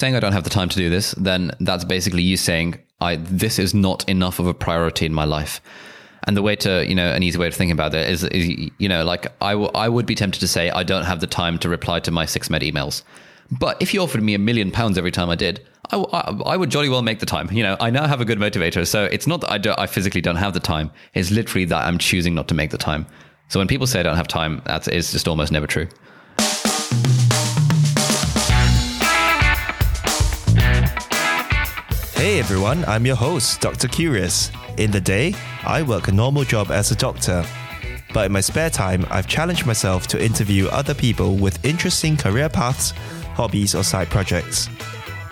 saying I don't have the time to do this, then that's basically you saying I this is not enough of a priority in my life. And the way to, you know, an easy way of thinking about it is, is you know, like I, w- I would be tempted to say I don't have the time to reply to my SixMed emails. But if you offered me a million pounds every time I did, I, would jolly well make the time. You know, I now have a good motivator. So it's not that I, don't, I physically don't have the time. It's literally that I'm choosing not to make the time. So when people say I don't have time, that's it's just almost never true. Hey everyone, I'm your host, Dr. Curious. In the day, I work a normal job as a doctor. But in my spare time, I've challenged myself to interview other people with interesting career paths, hobbies, or side projects.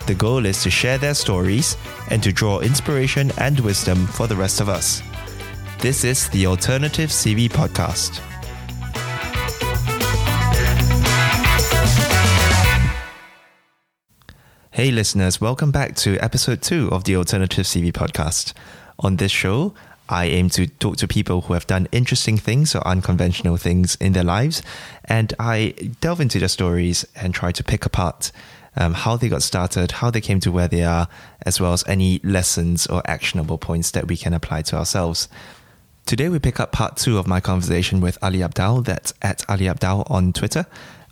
The goal is to share their stories and to draw inspiration and wisdom for the rest of us. This is the Alternative CV Podcast. Hey, listeners, welcome back to episode two of the Alternative CV podcast. On this show, I aim to talk to people who have done interesting things or unconventional things in their lives, and I delve into their stories and try to pick apart um, how they got started, how they came to where they are, as well as any lessons or actionable points that we can apply to ourselves. Today, we pick up part two of my conversation with Ali Abdaal, that's at Ali Abdaal on Twitter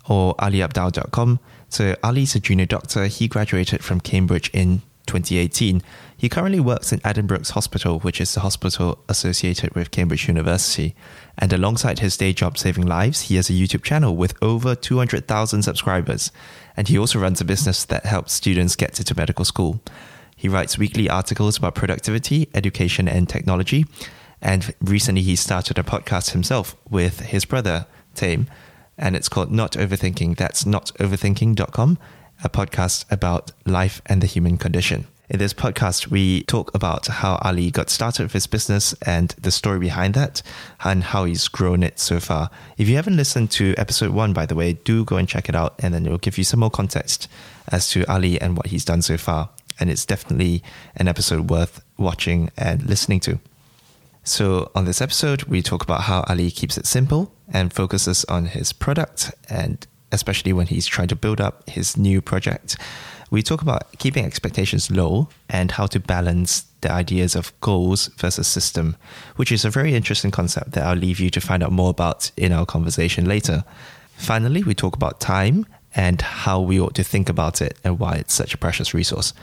or aliabdaal.com. So Ali's a junior doctor. He graduated from Cambridge in 2018. He currently works in Addenbrooke's Hospital, which is the hospital associated with Cambridge University. And alongside his day job saving lives, he has a YouTube channel with over 200,000 subscribers. And he also runs a business that helps students get into medical school. He writes weekly articles about productivity, education, and technology. And recently, he started a podcast himself with his brother, Tame and it's called Not Overthinking. That's notoverthinking.com, a podcast about life and the human condition. In this podcast, we talk about how Ali got started with his business and the story behind that, and how he's grown it so far. If you haven't listened to episode one, by the way, do go and check it out, and then it will give you some more context as to Ali and what he's done so far. And it's definitely an episode worth watching and listening to. So, on this episode, we talk about how Ali keeps it simple and focuses on his product, and especially when he's trying to build up his new project. We talk about keeping expectations low and how to balance the ideas of goals versus system, which is a very interesting concept that I'll leave you to find out more about in our conversation later. Finally, we talk about time and how we ought to think about it and why it's such a precious resource.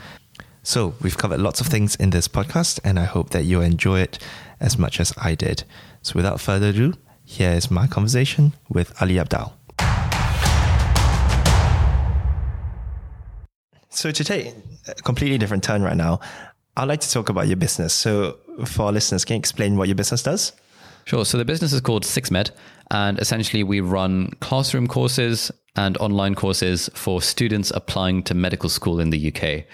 So, we've covered lots of things in this podcast, and I hope that you enjoy it as much as I did. So, without further ado, here is my conversation with Ali Abdaal. So, to take a completely different turn right now, I'd like to talk about your business. So, for our listeners, can you explain what your business does? Sure. So, the business is called SixMed, and essentially, we run classroom courses and online courses for students applying to medical school in the UK.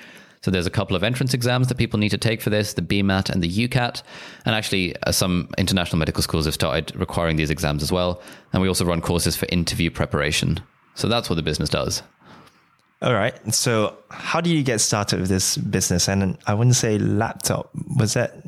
So there's a couple of entrance exams that people need to take for this, the BMAT and the UCAT. And actually, uh, some international medical schools have started requiring these exams as well. And we also run courses for interview preparation. So that's what the business does. All right. So, how do you get started with this business? And I wouldn't say laptop. Was that,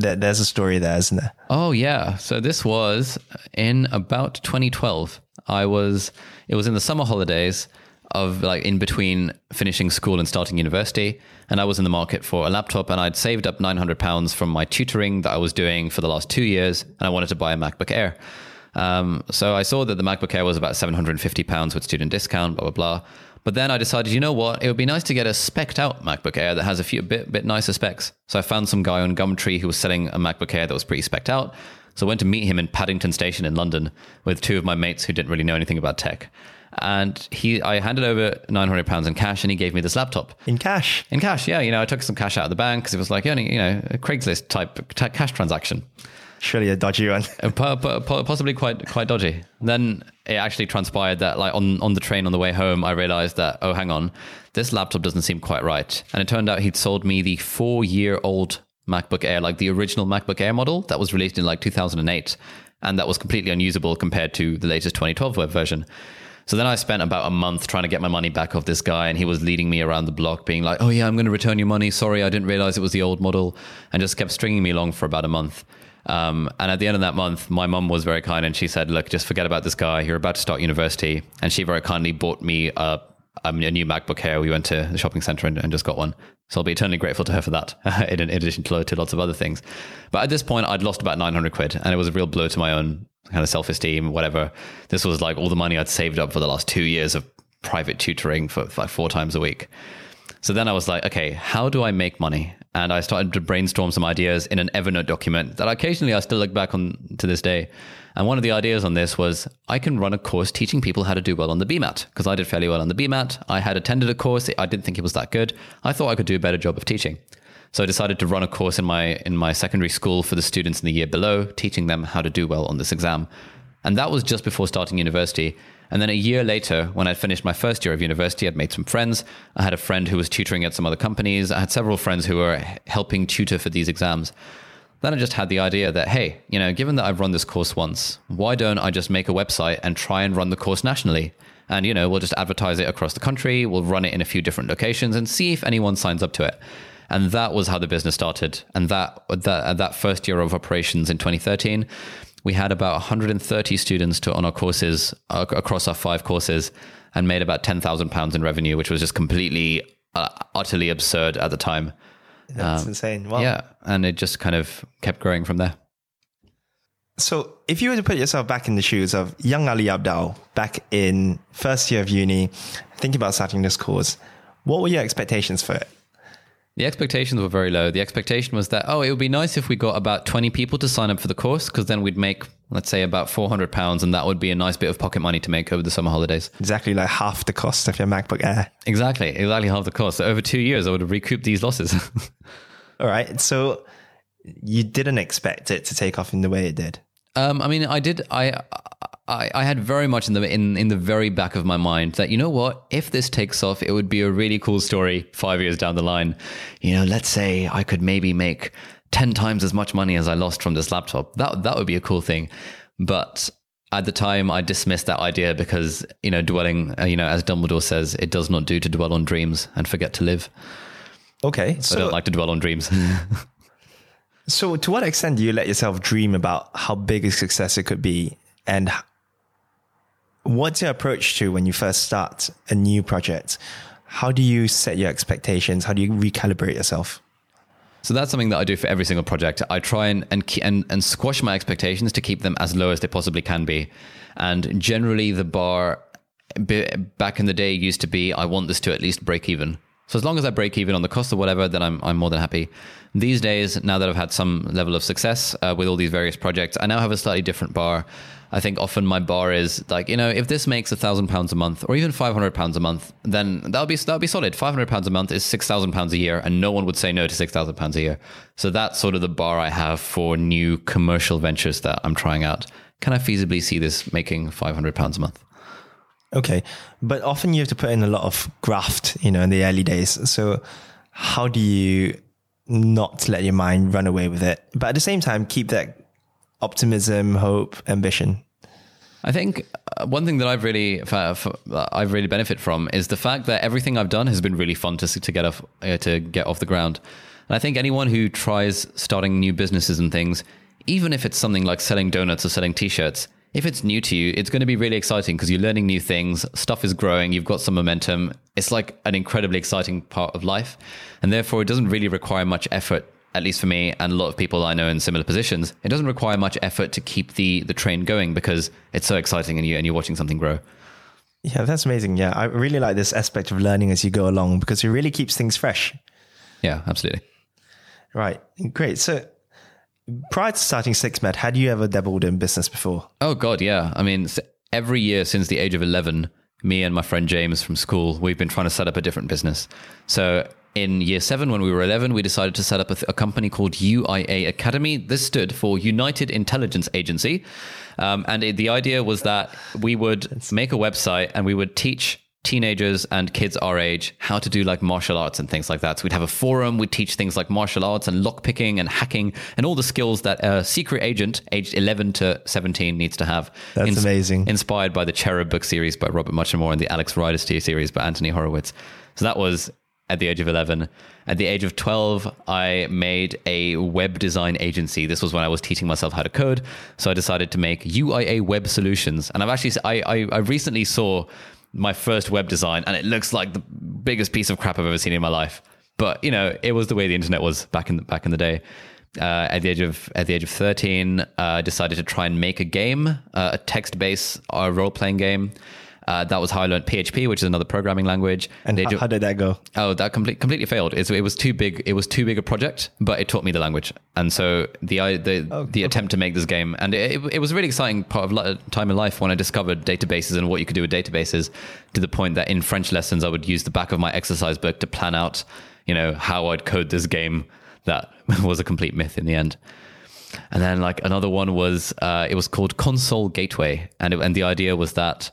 that there's a story there, isn't there? Oh yeah. So this was in about 2012. I was. It was in the summer holidays of like in between finishing school and starting university. And I was in the market for a laptop and I'd saved up 900 pounds from my tutoring that I was doing for the last two years. And I wanted to buy a MacBook Air. Um, so I saw that the MacBook Air was about 750 pounds with student discount, blah, blah, blah. But then I decided, you know what? It would be nice to get a specced out MacBook Air that has a few bit, bit nicer specs. So I found some guy on Gumtree who was selling a MacBook Air that was pretty specced out. So I went to meet him in Paddington Station in London with two of my mates who didn't really know anything about tech and he I handed over 900 pounds in cash and he gave me this laptop. In cash? In cash yeah. You know I took some cash out of the bank because it was like you know a Craigslist type t- cash transaction. Surely a dodgy one. Uh, possibly quite quite dodgy. Then it actually transpired that like on on the train on the way home I realized that oh hang on this laptop doesn't seem quite right. And it turned out he'd sold me the 4 year old MacBook Air like the original MacBook Air model that was released in like 2008 and that was completely unusable compared to the latest 2012 web version so then I spent about a month trying to get my money back off this guy, and he was leading me around the block, being like, "Oh yeah, I'm going to return your money. Sorry, I didn't realize it was the old model," and just kept stringing me along for about a month. Um, and at the end of that month, my mum was very kind, and she said, "Look, just forget about this guy. You're about to start university," and she very kindly bought me a um, a new MacBook Air. We went to the shopping center and, and just got one. So I'll be eternally grateful to her for that, in, in addition to, to lots of other things. But at this point, I'd lost about 900 quid, and it was a real blow to my own kind of self esteem, whatever. This was like all the money I'd saved up for the last two years of private tutoring for like four times a week. So then I was like, okay, how do I make money? And I started to brainstorm some ideas in an Evernote document that occasionally I still look back on to this day. And one of the ideas on this was I can run a course teaching people how to do well on the BMAT because I did fairly well on the BMAT. I had attended a course. I didn't think it was that good. I thought I could do a better job of teaching. So I decided to run a course in my in my secondary school for the students in the year below, teaching them how to do well on this exam. And that was just before starting university. And then a year later, when I'd finished my first year of university, I'd made some friends. I had a friend who was tutoring at some other companies. I had several friends who were helping tutor for these exams. Then I just had the idea that, hey, you know, given that I've run this course once, why don't I just make a website and try and run the course nationally? And, you know, we'll just advertise it across the country. We'll run it in a few different locations and see if anyone signs up to it. And that was how the business started. And that, that, that first year of operations in 2013, we had about 130 students to, on our courses uh, across our five courses and made about 10,000 pounds in revenue, which was just completely, uh, utterly absurd at the time. That's um, insane. Wow. Yeah. And it just kind of kept growing from there. So, if you were to put yourself back in the shoes of young Ali Abdaal back in first year of uni, thinking about starting this course, what were your expectations for it? The expectations were very low. The expectation was that, oh, it would be nice if we got about 20 people to sign up for the course because then we'd make, let's say, about 400 pounds and that would be a nice bit of pocket money to make over the summer holidays. Exactly like half the cost of your MacBook Air. Exactly. Exactly half the cost. So over two years, I would have recouped these losses. All right. So you didn't expect it to take off in the way it did. Um, I mean, I did. I I, I had very much in the in, in the very back of my mind that you know what, if this takes off, it would be a really cool story five years down the line. You know, let's say I could maybe make ten times as much money as I lost from this laptop. That that would be a cool thing. But at the time, I dismissed that idea because you know, dwelling, uh, you know, as Dumbledore says, it does not do to dwell on dreams and forget to live. Okay, so I don't like to dwell on dreams. so, to what extent do you let yourself dream about how big a success it could be, and what's your approach to when you first start a new project? How do you set your expectations? How do you recalibrate yourself? So that's something that I do for every single project. I try and and and, and squash my expectations to keep them as low as they possibly can be. And generally, the bar back in the day used to be I want this to at least break even. So as long as I break even on the cost of whatever, then I'm I'm more than happy. These days, now that I've had some level of success uh, with all these various projects, I now have a slightly different bar. I think often my bar is like, you know, if this makes a thousand pounds a month or even five hundred pounds a month, then that'll be that'll be solid. Five hundred pounds a month is six thousand pounds a year, and no one would say no to six thousand pounds a year. So that's sort of the bar I have for new commercial ventures that I'm trying out. Can I feasibly see this making five hundred pounds a month? Okay, but often you have to put in a lot of graft, you know, in the early days. So how do you not let your mind run away with it, but at the same time keep that optimism, hope, ambition? I think uh, one thing that I've really I've really benefit from is the fact that everything I've done has been really fun to to get off uh, to get off the ground. And I think anyone who tries starting new businesses and things, even if it's something like selling donuts or selling t-shirts, if it's new to you, it's going to be really exciting because you're learning new things, stuff is growing, you've got some momentum. It's like an incredibly exciting part of life. And therefore, it doesn't really require much effort at least for me and a lot of people I know in similar positions, it doesn't require much effort to keep the the train going because it's so exciting and you and you're watching something grow. Yeah, that's amazing. Yeah, I really like this aspect of learning as you go along because it really keeps things fresh. Yeah, absolutely. Right, great. So, prior to starting SixMed, had you ever dabbled in business before? Oh God, yeah. I mean, every year since the age of eleven, me and my friend James from school, we've been trying to set up a different business. So in year seven, when we were 11, we decided to set up a, th- a company called UIA Academy. This stood for United Intelligence Agency. Um, and it, the idea was that we would make a website and we would teach teenagers and kids our age how to do like martial arts and things like that. So we'd have a forum, we'd teach things like martial arts and lockpicking and hacking and all the skills that a secret agent aged 11 to 17 needs to have. That's Ins- amazing. Inspired by the Cherub book series by Robert Muchamore and the Alex Rider series by Anthony Horowitz. So that was at the age of 11. At the age of 12, I made a web design agency. This was when I was teaching myself how to code. So I decided to make UIA web solutions. And I've actually, I, I, I recently saw my first web design, and it looks like the biggest piece of crap I've ever seen in my life. But you know, it was the way the internet was back in the, back in the day. Uh, at the age of at the age of thirteen, uh, I decided to try and make a game, uh, a text based uh, role playing game. Uh, that was how I learned PHP, which is another programming language. And At the age how, of- how did that go? Oh, that complete, completely failed. It's, it was too big. It was too big a project, but it taught me the language, and so the the the attempt to make this game, and it, it was a really exciting part of li- time in life when I discovered databases and what you could do with databases. To the point that in French lessons, I would use the back of my exercise book to plan out, you know, how I'd code this game. That was a complete myth in the end. And then like another one was uh, it was called Console Gateway, and it, and the idea was that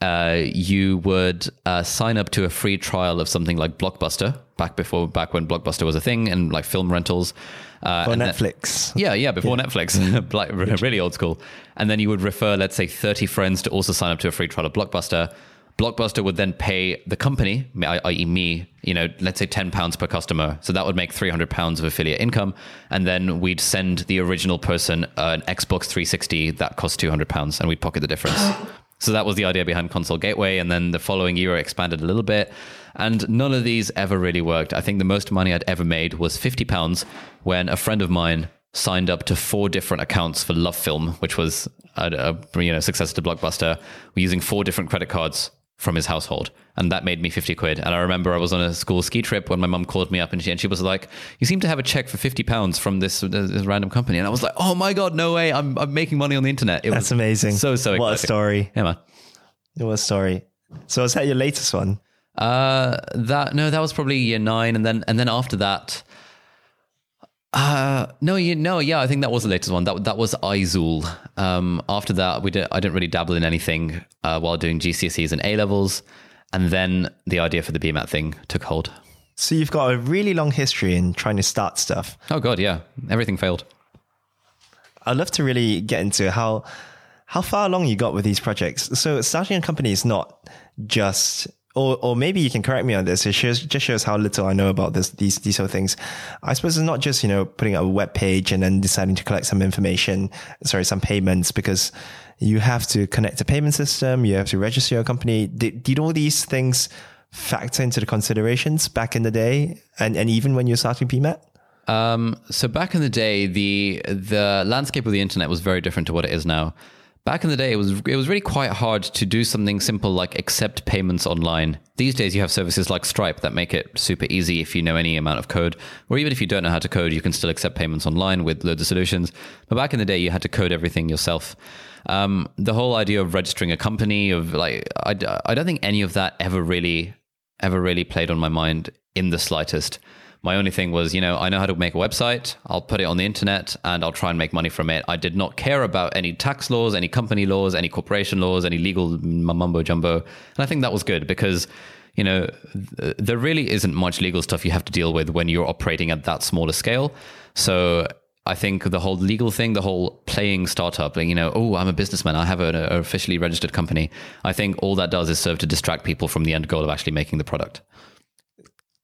uh, you would uh, sign up to a free trial of something like Blockbuster back before back when Blockbuster was a thing and like film rentals. Uh, For and then- Netflix. yeah, yeah, before Netflix, like really old school. And then you would refer, let's say, 30 friends to also sign up to a free trial of Blockbuster. Blockbuster would then pay the company, i.e., me, you know, let's say 10 pounds per customer. So that would make 300 pounds of affiliate income. And then we'd send the original person an Xbox 360 that costs 200 pounds and we'd pocket the difference. So that was the idea behind Console Gateway. And then the following year, I expanded a little bit. And none of these ever really worked. I think the most money I'd ever made was 50 pounds when a friend of mine signed up to four different accounts for Love Film, which was a, a you know successor to Blockbuster, using four different credit cards from his household, and that made me fifty quid. And I remember I was on a school ski trip when my mum called me up, and she and she was like, "You seem to have a check for fifty pounds from this, this random company," and I was like, "Oh my god, no way! I'm I'm making money on the internet." It That's was amazing. So so What a story. Yeah, man. What a story. So is that your latest one? Uh, that no, that was probably year nine, and then and then after that, uh, no, you no, yeah, I think that was the latest one. That that was Izul. Um, after that, we did. I didn't really dabble in anything uh, while doing GCSEs and A levels, and then the idea for the BMAT thing took hold. So you've got a really long history in trying to start stuff. Oh god, yeah, everything failed. I'd love to really get into how how far along you got with these projects. So starting a company is not just or or maybe you can correct me on this. It shows, just shows how little I know about this these these sort of things. I suppose it's not just, you know, putting up a web page and then deciding to collect some information, sorry, some payments because you have to connect a payment system, you have to register your company. Did, did all these things factor into the considerations back in the day and, and even when you're starting BMAT? Um, so back in the day, the the landscape of the internet was very different to what it is now. Back in the day, it was it was really quite hard to do something simple like accept payments online. These days, you have services like Stripe that make it super easy if you know any amount of code, or even if you don't know how to code, you can still accept payments online with loads of solutions. But back in the day, you had to code everything yourself. Um, the whole idea of registering a company, of like, I, I don't think any of that ever really ever really played on my mind in the slightest. My only thing was, you know, I know how to make a website. I'll put it on the internet and I'll try and make money from it. I did not care about any tax laws, any company laws, any corporation laws, any legal mumbo jumbo. And I think that was good because, you know, th- there really isn't much legal stuff you have to deal with when you're operating at that smaller scale. So I think the whole legal thing, the whole playing startup, like, you know, oh, I'm a businessman, I have an officially registered company. I think all that does is serve to distract people from the end goal of actually making the product.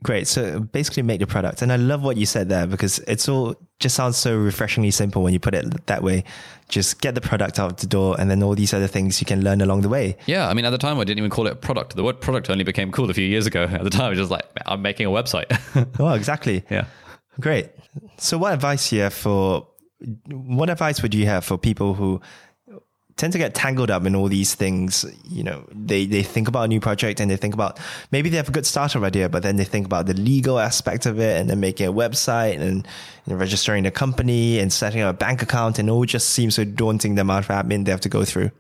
Great. So basically make the product. And I love what you said there because it's all just sounds so refreshingly simple when you put it that way. Just get the product out the door and then all these other things you can learn along the way. Yeah, I mean, at the time, I didn't even call it a product. The word product only became cool a few years ago. At the time, I was just like, I'm making a website. Oh, exactly. yeah. Great. So what advice you have for what advice would you have for people who tend to get tangled up in all these things? You know, they, they think about a new project and they think about maybe they have a good startup idea, but then they think about the legal aspect of it and then making a website and you know, registering a company and setting up a bank account and it all just seems so daunting the amount of admin they have to go through.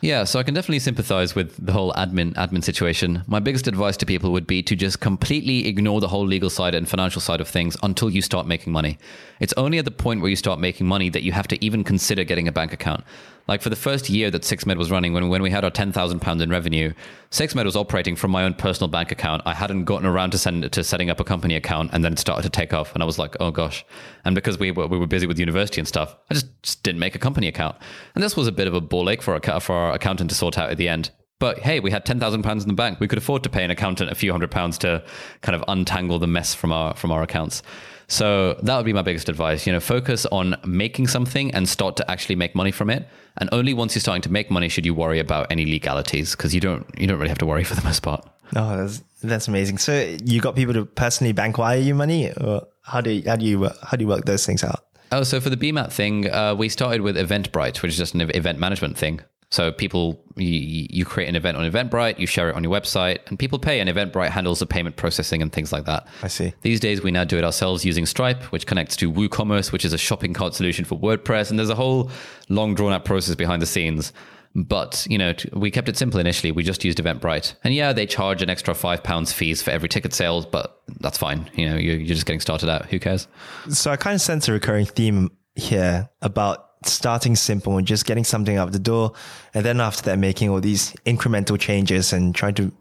Yeah, so I can definitely sympathize with the whole admin admin situation. My biggest advice to people would be to just completely ignore the whole legal side and financial side of things until you start making money. It's only at the point where you start making money that you have to even consider getting a bank account. Like for the first year that SixMed was running, when, when we had our £10,000 in revenue, SixMed was operating from my own personal bank account. I hadn't gotten around to, send, to setting up a company account and then it started to take off. And I was like, oh gosh. And because we were, we were busy with university and stuff, I just, just didn't make a company account. And this was a bit of a ball ache for our, for our accountant to sort out at the end. But hey, we had ten thousand pounds in the bank. We could afford to pay an accountant a few hundred pounds to kind of untangle the mess from our from our accounts. So that would be my biggest advice. You know, focus on making something and start to actually make money from it. And only once you're starting to make money should you worry about any legalities because you don't you don't really have to worry for the most part. Oh, that's that's amazing. So you got people to personally bank wire you money, or how do you, how do you how do you work those things out? Oh, so for the BMAT thing, uh, we started with Eventbrite, which is just an event management thing. So people, you, you, create an event on Eventbrite, you share it on your website, and people pay, and Eventbrite handles the payment processing and things like that. I see. These days, we now do it ourselves using Stripe, which connects to WooCommerce, which is a shopping cart solution for WordPress, and there's a whole long drawn out process behind the scenes. But you know, we kept it simple initially. We just used Eventbrite, and yeah, they charge an extra five pounds fees for every ticket sales, but that's fine. You know, you're, you're just getting started out. Who cares? So I kind of sense a recurring theme here about starting simple and just getting something out the door. And then after that, making all these incremental changes and trying to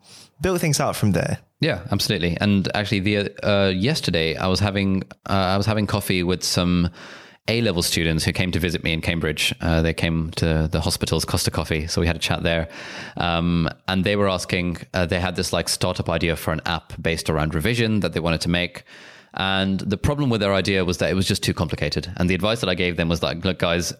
build things out from there. Yeah, absolutely. And actually, the uh, yesterday I was having uh, I was having coffee with some A level students who came to visit me in Cambridge. Uh, they came to the hospital's Costa Coffee, so we had a chat there. Um, and they were asking, uh, they had this like startup idea for an app based around revision that they wanted to make. And the problem with their idea was that it was just too complicated. And the advice that I gave them was like, look, guys,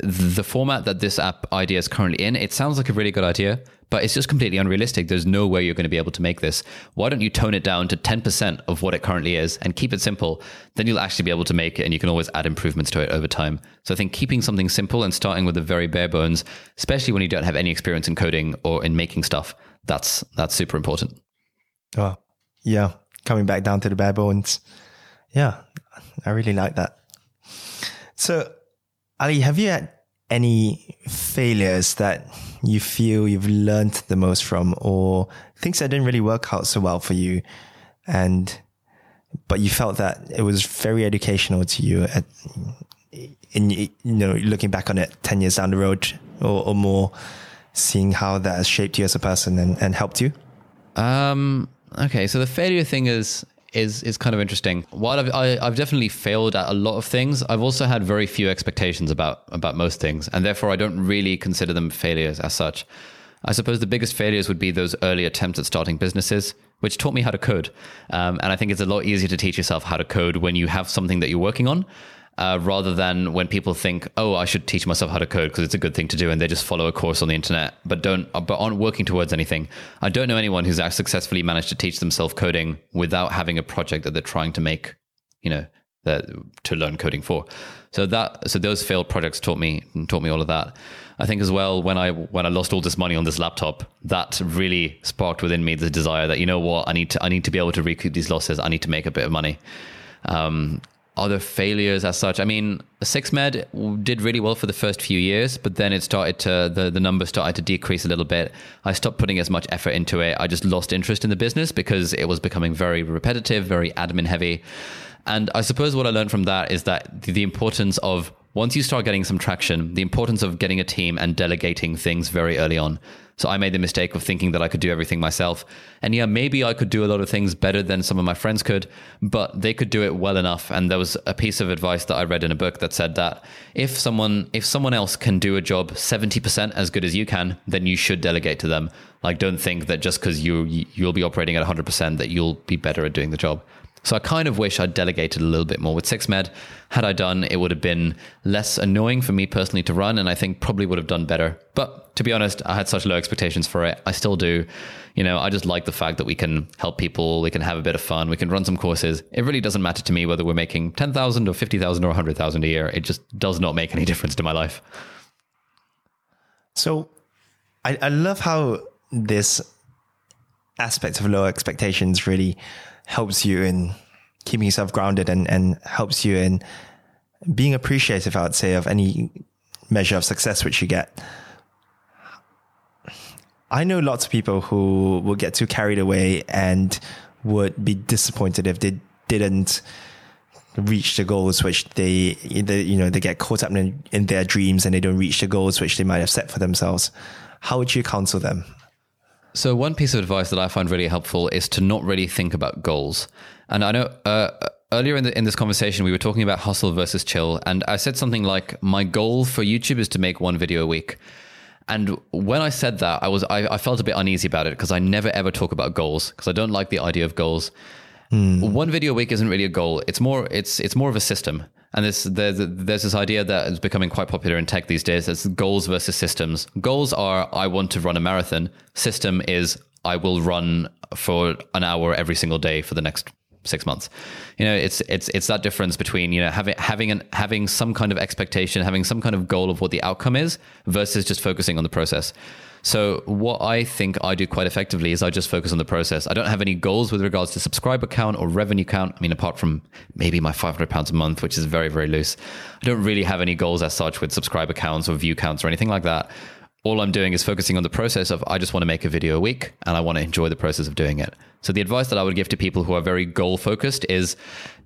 the format that this app idea is currently in, it sounds like a really good idea, but it's just completely unrealistic. There's no way you're going to be able to make this. Why don't you tone it down to 10% of what it currently is and keep it simple? Then you'll actually be able to make it and you can always add improvements to it over time. So I think keeping something simple and starting with the very bare bones, especially when you don't have any experience in coding or in making stuff, that's that's super important. Oh, yeah coming back down to the bare bones. Yeah, I really like that. So, Ali, have you had any failures that you feel you've learned the most from, or things that didn't really work out so well for you, and but you felt that it was very educational to you at, in you know looking back on it 10 years down the road or, or more seeing how that has shaped you as a person and, and helped you um Okay, so the failure thing is is is kind of interesting. While I've I, have i have definitely failed at a lot of things, I've also had very few expectations about about most things, and therefore I don't really consider them failures as such. I suppose the biggest failures would be those early attempts at starting businesses, which taught me how to code. Um, and I think it's a lot easier to teach yourself how to code when you have something that you're working on uh, rather than when people think, "Oh, I should teach myself how to code because it's a good thing to do," and they just follow a course on the internet, but don't, uh, but aren't working towards anything. I don't know anyone who's successfully managed to teach themselves coding without having a project that they're trying to make, you know, that, to learn coding for. So that, so those failed projects taught me taught me all of that. I think as well when I when I lost all this money on this laptop, that really sparked within me the desire that you know what I need to I need to be able to recoup these losses. I need to make a bit of money. Um, other failures as such. I mean, SixMed did really well for the first few years, but then it started to the the numbers started to decrease a little bit. I stopped putting as much effort into it. I just lost interest in the business because it was becoming very repetitive, very admin heavy. And I suppose what I learned from that is that the, the importance of once you start getting some traction, the importance of getting a team and delegating things very early on. So I made the mistake of thinking that I could do everything myself. And yeah, maybe I could do a lot of things better than some of my friends could, but they could do it well enough. And there was a piece of advice that I read in a book that said that if someone if someone else can do a job 70% as good as you can, then you should delegate to them. Like don't think that just cuz you you'll be operating at 100% that you'll be better at doing the job. So I kind of wish I'd delegated a little bit more with SixMed. Had I done, it would have been less annoying for me personally to run, and I think probably would have done better. But to be honest, I had such low expectations for it. I still do. You know, I just like the fact that we can help people, we can have a bit of fun, we can run some courses. It really doesn't matter to me whether we're making 10,000 or 50,000 or 100,000 a year. It just does not make any difference to my life. So I, I love how this aspect of low expectations really helps you in keeping yourself grounded and, and helps you in being appreciative, I would say, of any measure of success which you get. I know lots of people who will get too carried away and would be disappointed if they didn't reach the goals which they, they you know they get caught up in, in their dreams and they don't reach the goals which they might have set for themselves. How would you counsel them? So, one piece of advice that I find really helpful is to not really think about goals. And I know uh, earlier in, the, in this conversation, we were talking about hustle versus chill. And I said something like, My goal for YouTube is to make one video a week. And when I said that, I was I, I felt a bit uneasy about it because I never ever talk about goals because I don't like the idea of goals. one video a week isn't really a goal. It's more it's it's more of a system. And this there's there's this idea that is becoming quite popular in tech these days. It's goals versus systems. Goals are I want to run a marathon. System is I will run for an hour every single day for the next six months. You know, it's it's it's that difference between you know having having an having some kind of expectation, having some kind of goal of what the outcome is, versus just focusing on the process. So what I think I do quite effectively is I just focus on the process. I don't have any goals with regards to subscriber count or revenue count. I mean, apart from maybe my 500 pounds a month, which is very, very loose. I don't really have any goals as such with subscriber counts or view counts or anything like that. All I'm doing is focusing on the process of I just want to make a video a week and I want to enjoy the process of doing it. So the advice that I would give to people who are very goal focused is,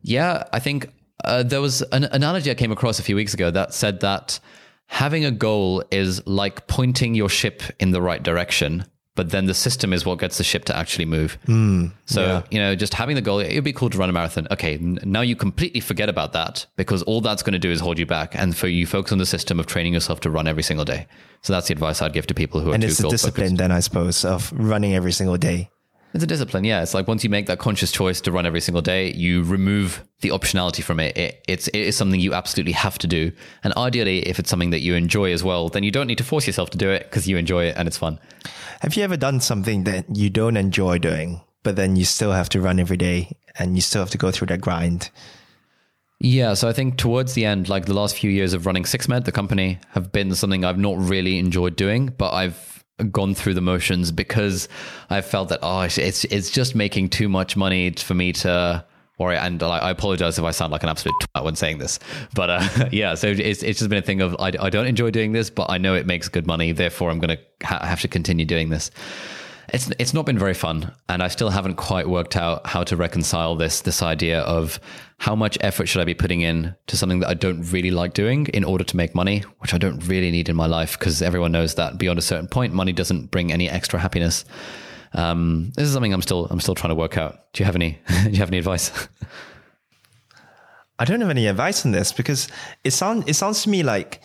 yeah, I think uh, there was an analogy I came across a few weeks ago that said that having a goal is like pointing your ship in the right direction but then the system is what gets the ship to actually move. Mm, so, yeah. you know, just having the goal, it'd be cool to run a marathon. Okay, n- now you completely forget about that because all that's going to do is hold you back. And for you focus on the system of training yourself to run every single day. So that's the advice I'd give to people who are and too it's the discipline focused. then, I suppose, of running every single day. It's a discipline, yeah. It's like once you make that conscious choice to run every single day, you remove the optionality from it. it it's it is something you absolutely have to do. And ideally, if it's something that you enjoy as well, then you don't need to force yourself to do it because you enjoy it and it's fun. Have you ever done something that you don't enjoy doing, but then you still have to run every day and you still have to go through that grind? Yeah, so I think towards the end, like the last few years of running SixMed, the company, have been something I've not really enjoyed doing, but I've gone through the motions because I felt that oh, it's it's just making too much money for me to worry. And I apologize if I sound like an absolute twat when saying this, but uh, yeah, so it's it's just been a thing of I, I don't enjoy doing this, but I know it makes good money, therefore I'm going to ha- have to continue doing this it's it's not been very fun, and I still haven't quite worked out how to reconcile this this idea of how much effort should I be putting in to something that I don't really like doing in order to make money, which I don't really need in my life because everyone knows that beyond a certain point, money doesn't bring any extra happiness. Um, this is something I'm still I'm still trying to work out. Do you have any Do you have any advice? I don't have any advice on this because it sounds it sounds to me like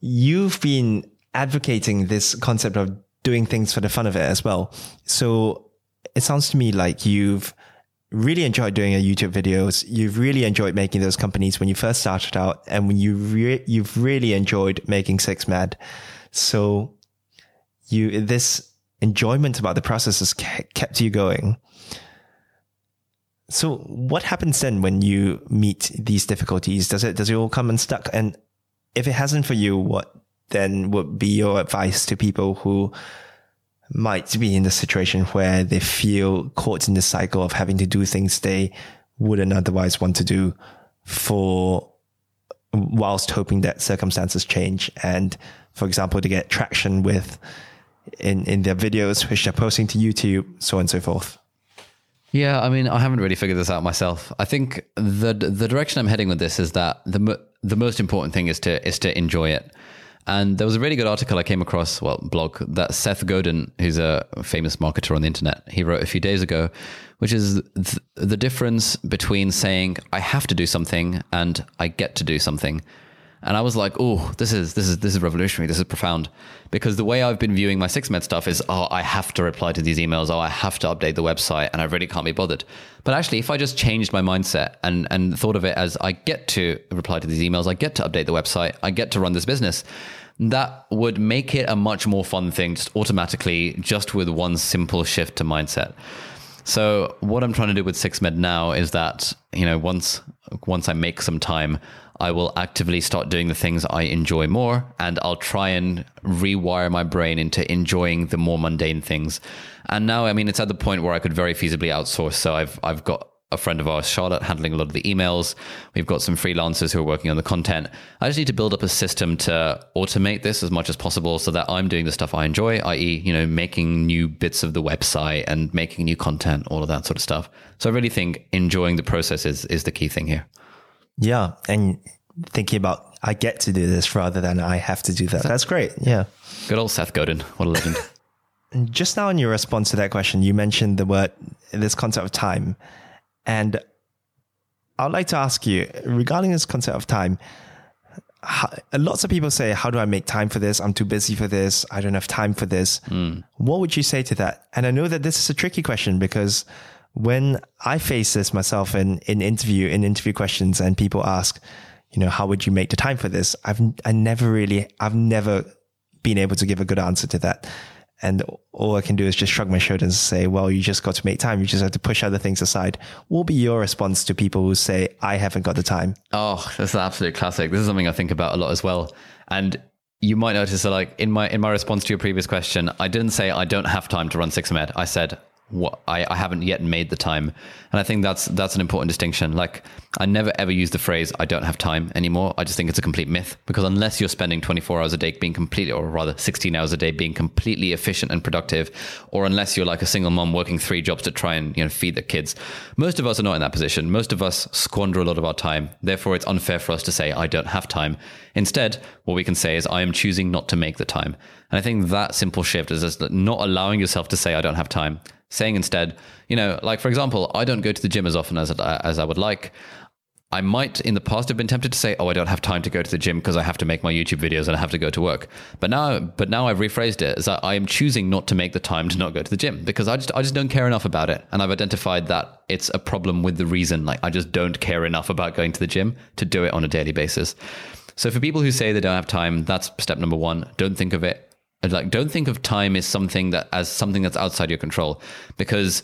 you've been advocating this concept of doing things for the fun of it as well. So it sounds to me like you've really enjoyed doing your YouTube videos. You've really enjoyed making those companies when you first started out, and when you re- you've really enjoyed making SixMed. So you this enjoyment about the process has kept you going. So what happens then when you meet these difficulties? Does it does it all come unstuck? And if it hasn't for you, what then would be your advice to people who might be in the situation where they feel caught in the cycle of having to do things they wouldn't otherwise want to do for whilst hoping that circumstances change and for example to get traction with in in their videos which they're posting to YouTube so on and so forth Yeah, I mean, I haven't really figured this out myself. I think the the direction I'm heading with this is that the the most important thing is to is to enjoy it. And there was a really good article I came across, well, blog that Seth Godin, who's a famous marketer on the internet, he wrote a few days ago, which is th- the difference between saying I have to do something and I get to do something. And I was like, oh, this is this is this is revolutionary. This is profound. Because the way I've been viewing my six SixMed stuff is, oh, I have to reply to these emails. Oh, I have to update the website, and I really can't be bothered. But actually, if I just changed my mindset and and thought of it as I get to reply to these emails, I get to update the website, I get to run this business, that would make it a much more fun thing, just automatically, just with one simple shift to mindset. So what I'm trying to do with SixMed now is that you know once once I make some time, I will actively start doing the things I enjoy more, and I'll try and rewire my brain into enjoying the more mundane things. And now, I mean, it's at the point where I could very feasibly outsource. So I've I've got a friend of ours, Charlotte, handling a lot of the emails. We've got some freelancers who are working on the content. I just need to build up a system to automate this as much as possible so that I'm doing the stuff I enjoy, i.e., you know, making new bits of the website and making new content, all of that sort of stuff. So I really think enjoying the process is, is the key thing here. Yeah. And thinking about I get to do this rather than I have to do that. That's great. Yeah. Good old Seth Godin. What a legend. Just now in your response to that question, you mentioned the word, this concept of time. And I'd like to ask you regarding this concept of time, how, lots of people say, How do I make time for this? I'm too busy for this. I don't have time for this. Hmm. What would you say to that? And I know that this is a tricky question because when I face this myself in, in interview, in interview questions and people ask, you know, how would you make the time for this? I've, I never really, I've never been able to give a good answer to that. And all I can do is just shrug my shoulders and say, well, you just got to make time. You just have to push other things aside. What will be your response to people who say, I haven't got the time? Oh, that's an absolute classic. This is something I think about a lot as well. And you might notice that like in my in my response to your previous question, I didn't say I don't have time to run SixMed. I said what I, I haven't yet made the time. And I think that's that's an important distinction. Like I never ever use the phrase I don't have time anymore. I just think it's a complete myth because unless you're spending 24 hours a day being completely or rather 16 hours a day being completely efficient and productive or unless you're like a single mom working three jobs to try and you know feed the kids. Most of us are not in that position. Most of us squander a lot of our time. Therefore it's unfair for us to say I don't have time. Instead, what we can say is I am choosing not to make the time. And I think that simple shift is just not allowing yourself to say I don't have time saying instead, you know, like for example, I don't go to the gym as often as as I would like. I might in the past have been tempted to say, "Oh, I don't have time to go to the gym because I have to make my YouTube videos and I have to go to work." But now, but now I've rephrased it as I am choosing not to make the time to not go to the gym because I just I just don't care enough about it, and I've identified that it's a problem with the reason. Like I just don't care enough about going to the gym to do it on a daily basis. So for people who say they don't have time, that's step number one. Don't think of it like don't think of time as something that as something that's outside your control because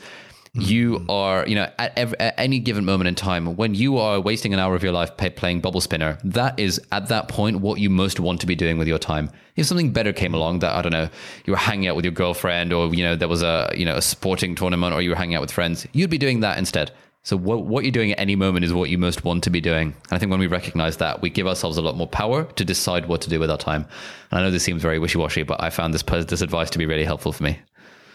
you mm-hmm. are you know at, every, at, any given moment in time when you are wasting an hour of your life pay, playing bubble spinner that is at that point what you most want to be doing with your time. If something better came along that i don't know you were hanging out with your girlfriend or you know there was a you know a sporting tournament or you were hanging out with friends you'd be doing that instead so what what you're doing at any moment is what you most want to be doing. And I think when we recognize that, we give ourselves a lot more power to decide what to do with our time. And I know this seems very wishy-washy, but I found this this advice to be really helpful for me.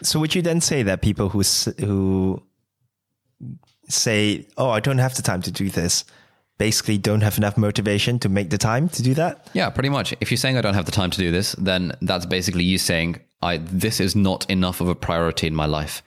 So would you then say that people who who say, "Oh, I don't have the time to do this," basically don't have enough motivation to make the time to do that? Yeah, pretty much. If you're saying I don't have the time to do this, then that's basically you saying I this is not enough of a priority in my life.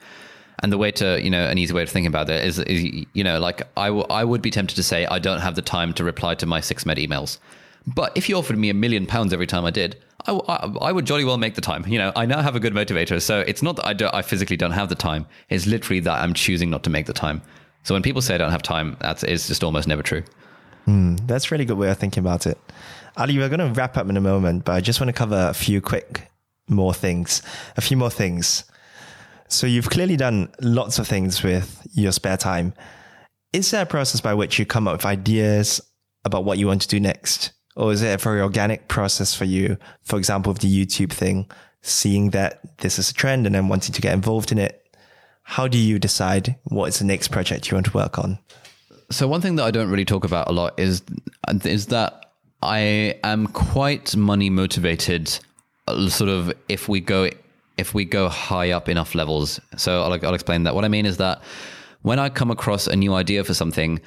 And the way to, you know, an easy way of thinking about it is, is you know, like I, w- I would be tempted to say, I don't have the time to reply to my SixMed emails. But if you offered me a million pounds every time I did, I, I, would jolly well make the time. You know, I now have a good motivator. So it's not that I, don't, I physically don't have the time. It's literally that I'm choosing not to make the time. So when people say I don't have time, that's just almost never true. Mm, that's a really good way of thinking about it. Ali, we're going to wrap up in a moment, but I just want to cover a few quick more things, a few more things. So you've clearly done lots of things with your spare time. Is there a process by which you come up with ideas about what you want to do next? Or is it a very organic process for you? For example, with the YouTube thing, seeing that this is a trend and then wanting to get involved in it. How do you decide what is the next project you want to work on? So one thing that I don't really talk about a lot is is that I am quite money motivated. Uh, sort of, if we go if we go high up enough levels. So I'll, I'll explain that. What I mean is that when I come across a new idea for something,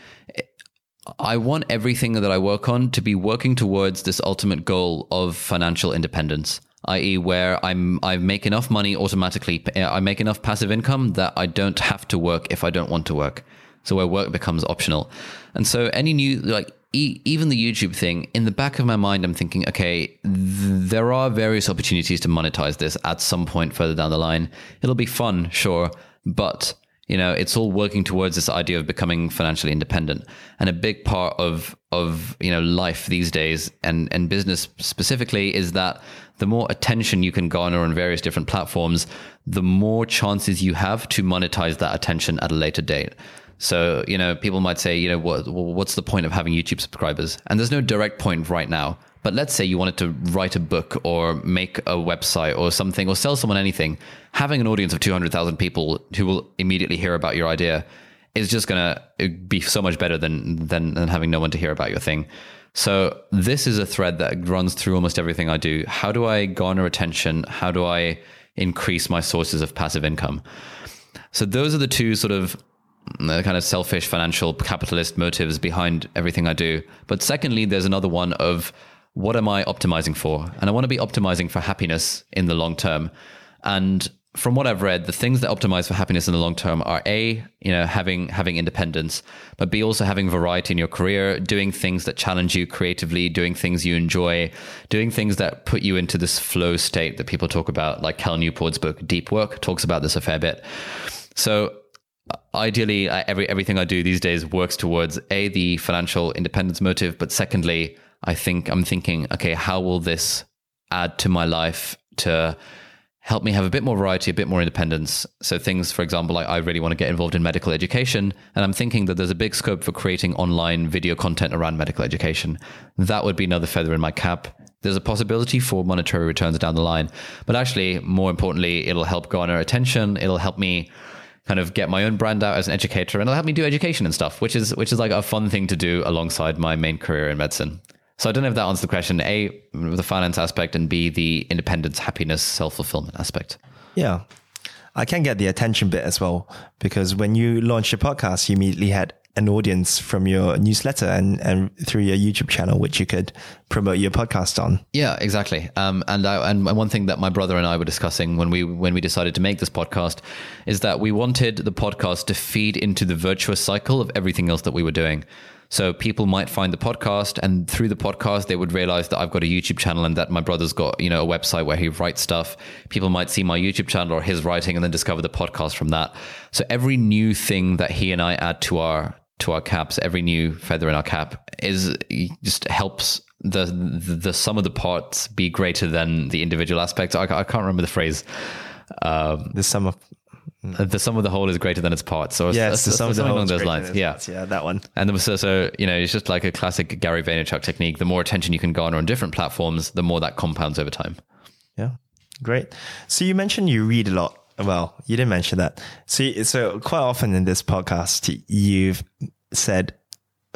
I want everything that I work on to be working towards this ultimate goal of financial independence, i.e., where I'm I make enough money automatically, I make enough passive income that I don't have to work if I don't want to work. So where work becomes optional, and so any new like even the YouTube thing, in the back of my mind, I'm thinking, okay, th- there are various opportunities to monetize this at some point further down the line. It'll be fun, sure, but you know, it's all working towards this idea of becoming financially independent. And a big part of of you know life these days and and business specifically is that the more attention you can garner on various different platforms, the more chances you have to monetize that attention at a later date. So, you know, people might say, you know, what, what's the point of having YouTube subscribers? And there's no direct point right now. But let's say you wanted to write a book or make a website or something or sell someone anything. Having an audience of 200,000 people who will immediately hear about your idea is just going to be so much better than, than, than having no one to hear about your thing. So this is a thread that runs through almost everything I do. How do I garner attention? How do I increase my sources of passive income? So those are the two sort of the kind of selfish financial capitalist motives behind everything I do. But secondly, there's another one of what am I optimizing for? And I want to be optimizing for happiness in the long term. And from what I've read, the things that optimize for happiness in the long term are a, you know, having having independence, but b also having variety in your career, doing things that challenge you creatively, doing things you enjoy, doing things that put you into this flow state that people talk about, like Cal Newport's book Deep Work talks about this a fair bit. So ideally, uh, every everything I do these days works towards a the financial independence motive, but secondly, I think I'm thinking, okay, how will this add to my life to help me have a bit more variety, a bit more independence. So things, for example, like I really want to get involved in medical education, and I'm thinking that there's a big scope for creating online video content around medical education. That would be another feather in my cap. There's a possibility for monetary returns down the line, but actually, more importantly, it'll help garner attention. It'll help me kind of get my own brand out as an educator, and it'll help me do education and stuff, which is which is like a fun thing to do alongside my main career in medicine. So I don't know if that answers the question. A, the finance aspect, and B, the independence, happiness, self fulfillment aspect. Yeah. I can get the attention bit as well because when you launched your podcast, you immediately had an audience from your newsletter and, and through your YouTube channel, which you could promote your podcast on. Yeah, exactly. Um, and I, and one thing that my brother and I were discussing when we when we decided to make this podcast is that we wanted the podcast to feed into the virtuous cycle of everything else that we were doing. So people might find the podcast and through the podcast, they would realize that I've got a YouTube channel and that my brother's got, you know, a website where he writes stuff. People might see my YouTube channel or his writing and then discover the podcast from that. So every new thing that he and I add to our, to our caps, every new feather in our cap is just helps the, the, sum of the parts be greater than the individual aspects. I, I can't remember the phrase. Um, the sum of the sum of the whole is greater than its parts. So yes, the sum of the whole along those lines. Yeah, parts. yeah, that one. And so, so you know, it's just like a classic Gary Vaynerchuk technique. The more attention you can garner on different platforms, the more that compounds over time. Yeah, great. So you mentioned you read a lot. Well, you didn't mention that. So, so quite often in this podcast, you've said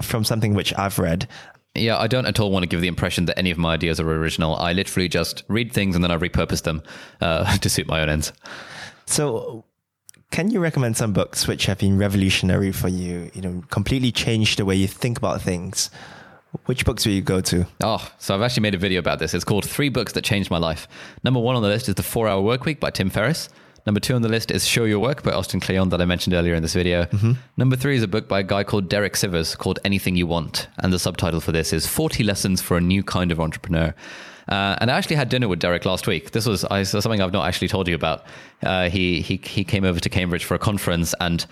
from something which I've read. Yeah, I don't at all want to give the impression that any of my ideas are original. I literally just read things and then I repurpose them uh, to suit my own ends. So, can you recommend some books which have been revolutionary for you? You know, completely changed the way you think about things. Which books will you go to? Oh, so I've actually made a video about this. It's called Three Books That Changed My Life. Number one on the list is The Four Hour Work Week by Tim Ferriss. Number two on the list is Show Your Work by Austin Kleon that I mentioned earlier in this video. Mm-hmm. Number three is a book by a guy called Derek Sivers called Anything You Want. And the subtitle for this is 40 Lessons for a New Kind of Entrepreneur. Uh, and I actually had dinner with Derek last week. This was I, something I've not actually told you about. Uh, he he he came over to Cambridge for a conference, and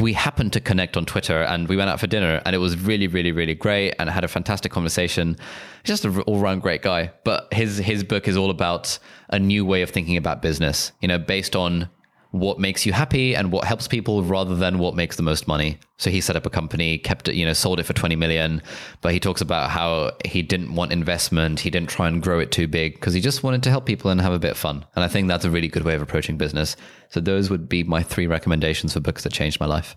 we happened to connect on Twitter, and we went out for dinner, and it was really really really great, and had a fantastic conversation. He's Just an all round great guy. But his his book is all about a new way of thinking about business. You know, based on what makes you happy and what helps people rather than what makes the most money. So he set up a company, kept it, you know, sold it for 20 million, but he talks about how he didn't want investment. He didn't try and grow it too big because he just wanted to help people and have a bit of fun. And I think that's a really good way of approaching business. So those would be my three recommendations for books that changed my life.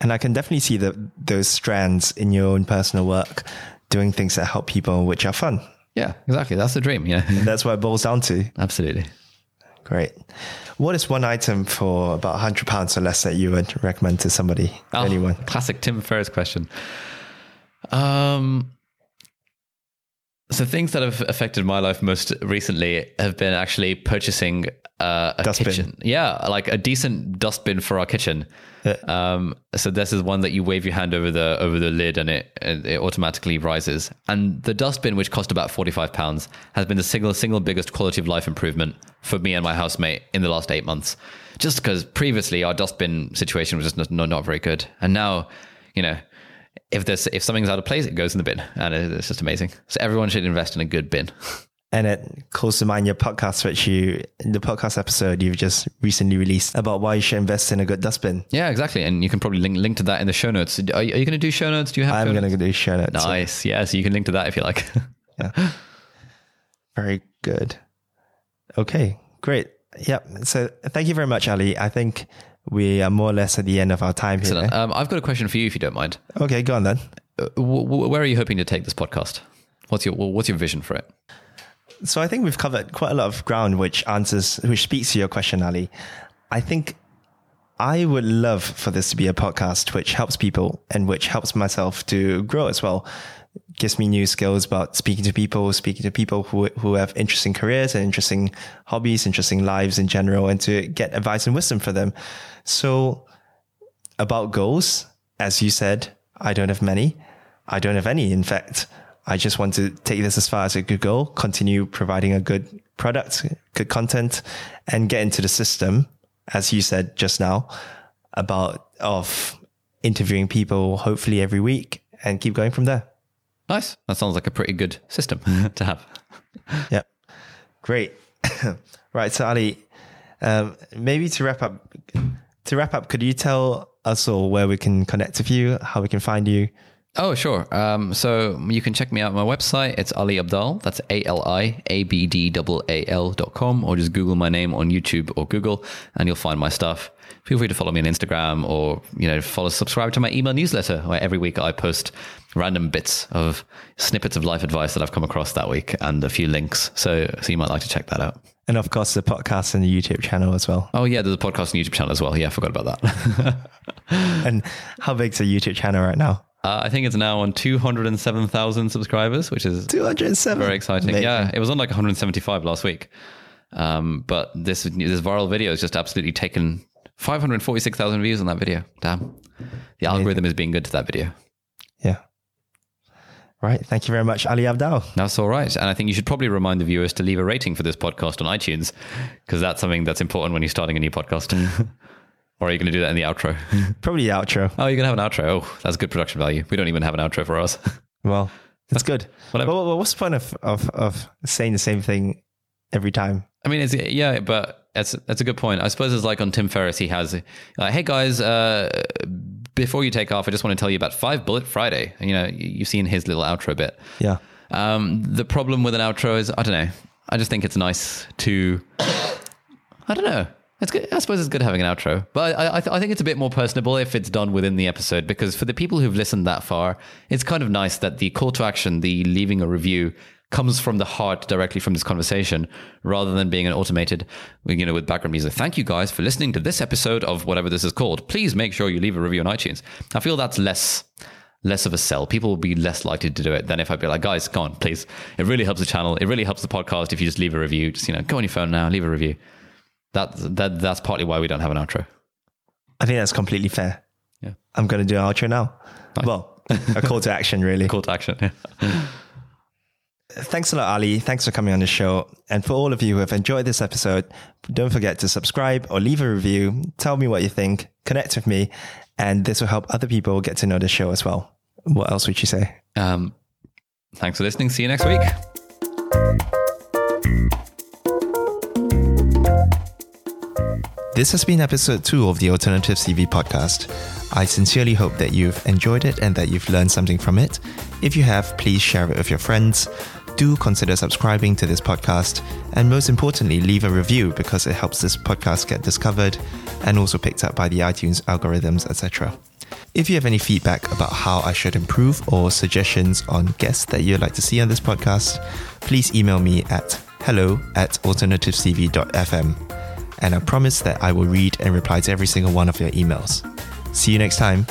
And I can definitely see the, those strands in your own personal work, doing things that help people, which are fun. Yeah, exactly. That's the dream. Yeah. that's what it boils down to. Absolutely. Great. What is one item for about hundred pounds or less that you would recommend to somebody, oh, anyone? Classic Tim Ferriss question. Um, so things that have affected my life most recently have been actually purchasing uh, a dustbin. kitchen. Yeah, like a decent dustbin for our kitchen. Yeah. Um, so this is one that you wave your hand over the over the lid and it it automatically rises. And the dustbin, which cost about forty five pounds, has been the single single biggest quality of life improvement for me and my housemate in the last eight months. Just because previously our dustbin situation was just not, not very good, and now, you know, if there's if something's out of place, it goes in the bin, and it's just amazing. So everyone should invest in a good bin. And it calls to mind your podcast, which you, the podcast episode you've just recently released about why you should invest in a good dustbin. Yeah, exactly. And you can probably link, link to that in the show notes. Are, are you, going to do show notes? Do you have? I'm going to do show notes. Nice. So. Yeah. So you can link to that if you like. yeah. Very good. Okay. Great. Yep. So thank you very much, Ali. I think we are more or less at the end of our time Excellent. here. Um, I've got a question for you, if you don't mind. Okay, go on then. Uh, w- w- where are you hoping to take this podcast? What's your What's your vision for it? So I think we've covered quite a lot of ground, which answers, which speaks to your question, Ali. I think I would love for this to be a podcast which helps people and which helps myself to grow as well. Gives me new skills about speaking to people, speaking to people who, who have interesting careers and interesting hobbies, interesting lives in general, and to get advice and wisdom for them. So about goals, as you said, I don't have many. I don't have any, in fact. I just want to take this as far as it could go, continue providing a good product, good content, and get into the system, as you said just now, about of interviewing people, hopefully every week, and keep going from there. Nice. That sounds like a pretty good system to have. Yeah, great. right, so Ali, um, maybe to wrap up, to wrap up, could you tell us all where we can connect with you, how we can find you? Oh, sure. Um, so you can check me out on my website. It's Ali Abdaal. That's A L I A B D A L dot com, or just Google my name on YouTube or Google, and you'll find my stuff. Feel free to follow me on Instagram or you know follow subscribe to my email newsletter where every week I post random bits of snippets of life advice that I've come across that week and a few links. So so you might like to check that out. And of course, the podcast and the YouTube channel as well. Oh yeah, there's a podcast and YouTube channel as well. Yeah, I forgot about that. and how big's the YouTube channel right now? Uh, I think it's now on 207,000 subscribers, which is 207. Very exciting. Amazing. Yeah, it was on like 175 last week. Um, but this this viral video has just absolutely taken 546,000 views on that video. Damn. The algorithm is being good to that video. Yeah. Right. Thank you very much, Ali Abdaal. That's all right. And I think you should probably remind the viewers to leave a rating for this podcast on iTunes because that's something that's important when you're starting a new podcast. or are you going to do that in the outro? Probably the outro. Oh, you're going to have an outro. Oh, that's good production value. We don't even have an outro for us. well, that's good. Well, what's the point of, of, of saying the same thing every time? I mean, it's, yeah, but that's that's a good point. I suppose it's like on Tim Ferriss. He has, like, hey guys, uh, before you take off, I just want to tell you about Five Bullet Friday. You know, you've seen his little outro bit. Yeah. Um, the problem with an outro is, I don't know. I just think it's nice to, I don't know. It's good. I suppose it's good having an outro, but I, I, th- I, think it's a bit more personable if it's done within the episode because for the people who've listened that far, it's kind of nice that the call to action, the leaving a review, comes from the heart directly from this conversation rather than being an automated, you know, with background music. Thank you guys for listening to this episode of whatever this is called. Please make sure you leave a review on iTunes. I feel that's less less of a sell. People will be less likely to do it than if I'd be like, guys, go on, please. It really helps the channel. It really helps the podcast if you just leave a review. Just, you know, go on your phone now, leave a review. That, that that's partly why we don't have an outro. I think that's completely fair. Yeah. I'm going to do an outro now. Nice. Well, a call to action, really. call to action. Yeah. Thanks a lot, Ali. Thanks for coming on the show. And for all of you who have enjoyed this episode, don't forget to subscribe or leave a review. Tell me what you think. Connect with me. And this will help other people get to know the show as well. What else would you say? Um, thanks for listening. See you next week. This has been episode two of the Alternative CV podcast. I sincerely hope that you've enjoyed it and that you've learned something from it. If you have, please share it with your friends do consider subscribing to this podcast and most importantly, leave a review because it helps this podcast get discovered and also picked up by the iTunes algorithms, etc. If you have any feedback about how I should improve or suggestions on guests that you'd like to see on this podcast, please email me at hello at alternativecv.fm. And I promise that I will read and reply to every single one of your emails. See you next time.